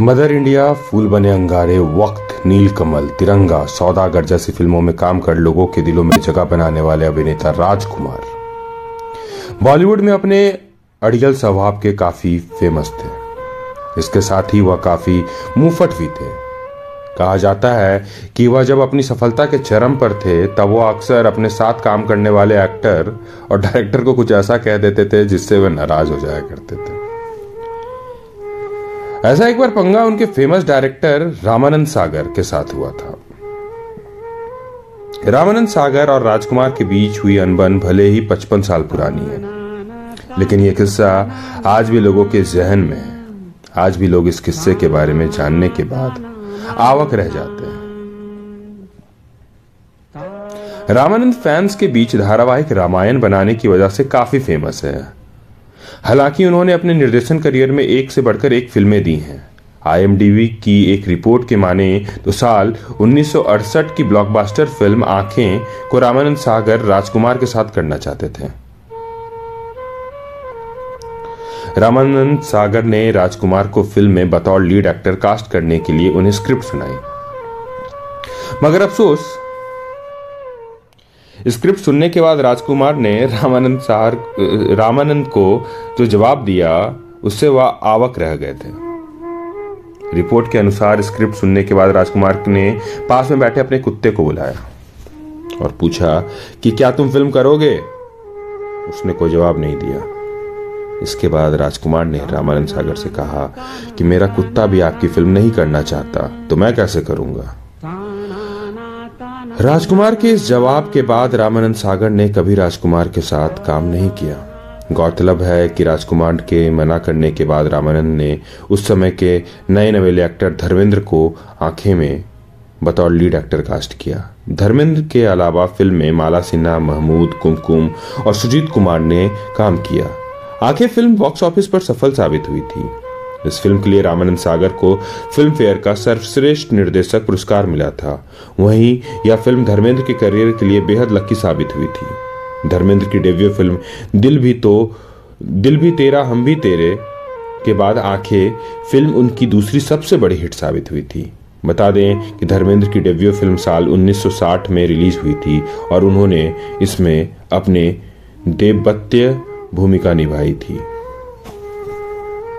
Mother India, फूल बने अंगारे, वक्त, नील कमल, तिरंगा, सौदागर जैसी फ़िल्मों में काम कर लोगों के दिलों में जगह बनाने वाले अभिनेता राजकुमार। बॉलीवुड में अपने अड़ियल स्वभाव के काफ़ी फ़ेमस थे। इसके साथ ही वह काफ़ी मुंहफट भी थे। कहा जाता है कि वह जब अपनी सफलता के चरम पर थे, तब वह अक्सर अपने साथ काम करने वाले एक्टर और डायरेक्टर को कुछ ऐसा कह देते थे जिससे वे नाराज़ हो जाया करते थे। ऐसा एक बार पंगा उनके फ़ेमस डायरेक्टर रामानंद सागर के साथ हुआ था। रामानंद सागर और राजकुमार के बीच हुई अनबन भले ही पचपन साल पुरानी है, लेकिन यह किस्सा आज भी लोगों के जहन में है आज भी लोग इस किस्से के बारे में जानने के बाद आवक रह जाते हैं। रामानंद फैंस के बीच धारावाहिक रामायण बनाने की वजह से काफ़ी फ़ेमस है। हालाँकि उन्होंने अपने निर्देशन करियर में एक से बढ़कर एक फ़िल्में दी हैं। आईएमडीबी की एक रिपोर्ट के माने तो साल 1968 की ब्लॉकबस्टर फ़िल्म आँखें को रामानंद सागर राजकुमार के साथ करना चाहते थे। रामानंद सागर ने राजकुमार को फ़िल्म में बतौर लीड एक्टर कास्ट करने के लिए उन्हें स्क्रिप्ट सुनाई। मगर अफसोस स्क्रिप्ट सुनने के बाद राजकुमार ने रामानंद सार, रामानंद को जो जवाब दिया, उससे वह आवक रह गए थे। रिपोर्ट के अनुसार स्क्रिप्ट सुनने के बाद राजकुमार ने पास में बैठे अपने कुत्ते को बुलाया और पूछा कि क्या तुम फ़िल्म करोगे? उसने कोई जवाब नहीं दिया। इसके बाद राजकुमार ने रामानंद सागर से कहा कि मेरा कुत्ता भी आपकी फ़िल्म नहीं करना चाहता तो मैं कैसे करूँगा? राजकुमार के इस जवाब के बाद रामानंद सागर ने कभी राजकुमार के साथ काम नहीं किया। गौरतलब है कि राजकुमार के मना करने के बाद रामानंद ने उस समय के नए नवेले एक्टर धर्मेंद्र को आँखें में बतौर लीड एक्टर कास्ट किया। धर्मेंद्र के अलावा फ़िल्म में माला सिन्हा, महमूद, कुमकुम और सुजीत कुमार ने काम किया। आखिर फ़िल्म बॉक्स ऑफ़िस पर सफल साबित हुई थी। इस फ़िल्म के लिए रामानंद सागर को फ़िल्म फेयर का सर्वश्रेष्ठ निर्देशक पुरस्कार मिला था। वहीं यह फ़िल्म धर्मेंद्र के करियर के लिए बेहद लकी साबित हुई थी। धर्मेंद्र की डेब्यू फ़िल्म दिल भी तो दिल भी तेरा, हम भी तेरे के बाद आँखें, फ़िल्म उनकी दूसरी सबसे बड़ी हिट साबित हुई थी। बता दें कि धर्मेंद्र की डेब्यू फ़िल्म साल 1960 में रिलीज़ हुई थी और उन्होंने इसमें अपने देवबत्य भूमिका निभाई थी।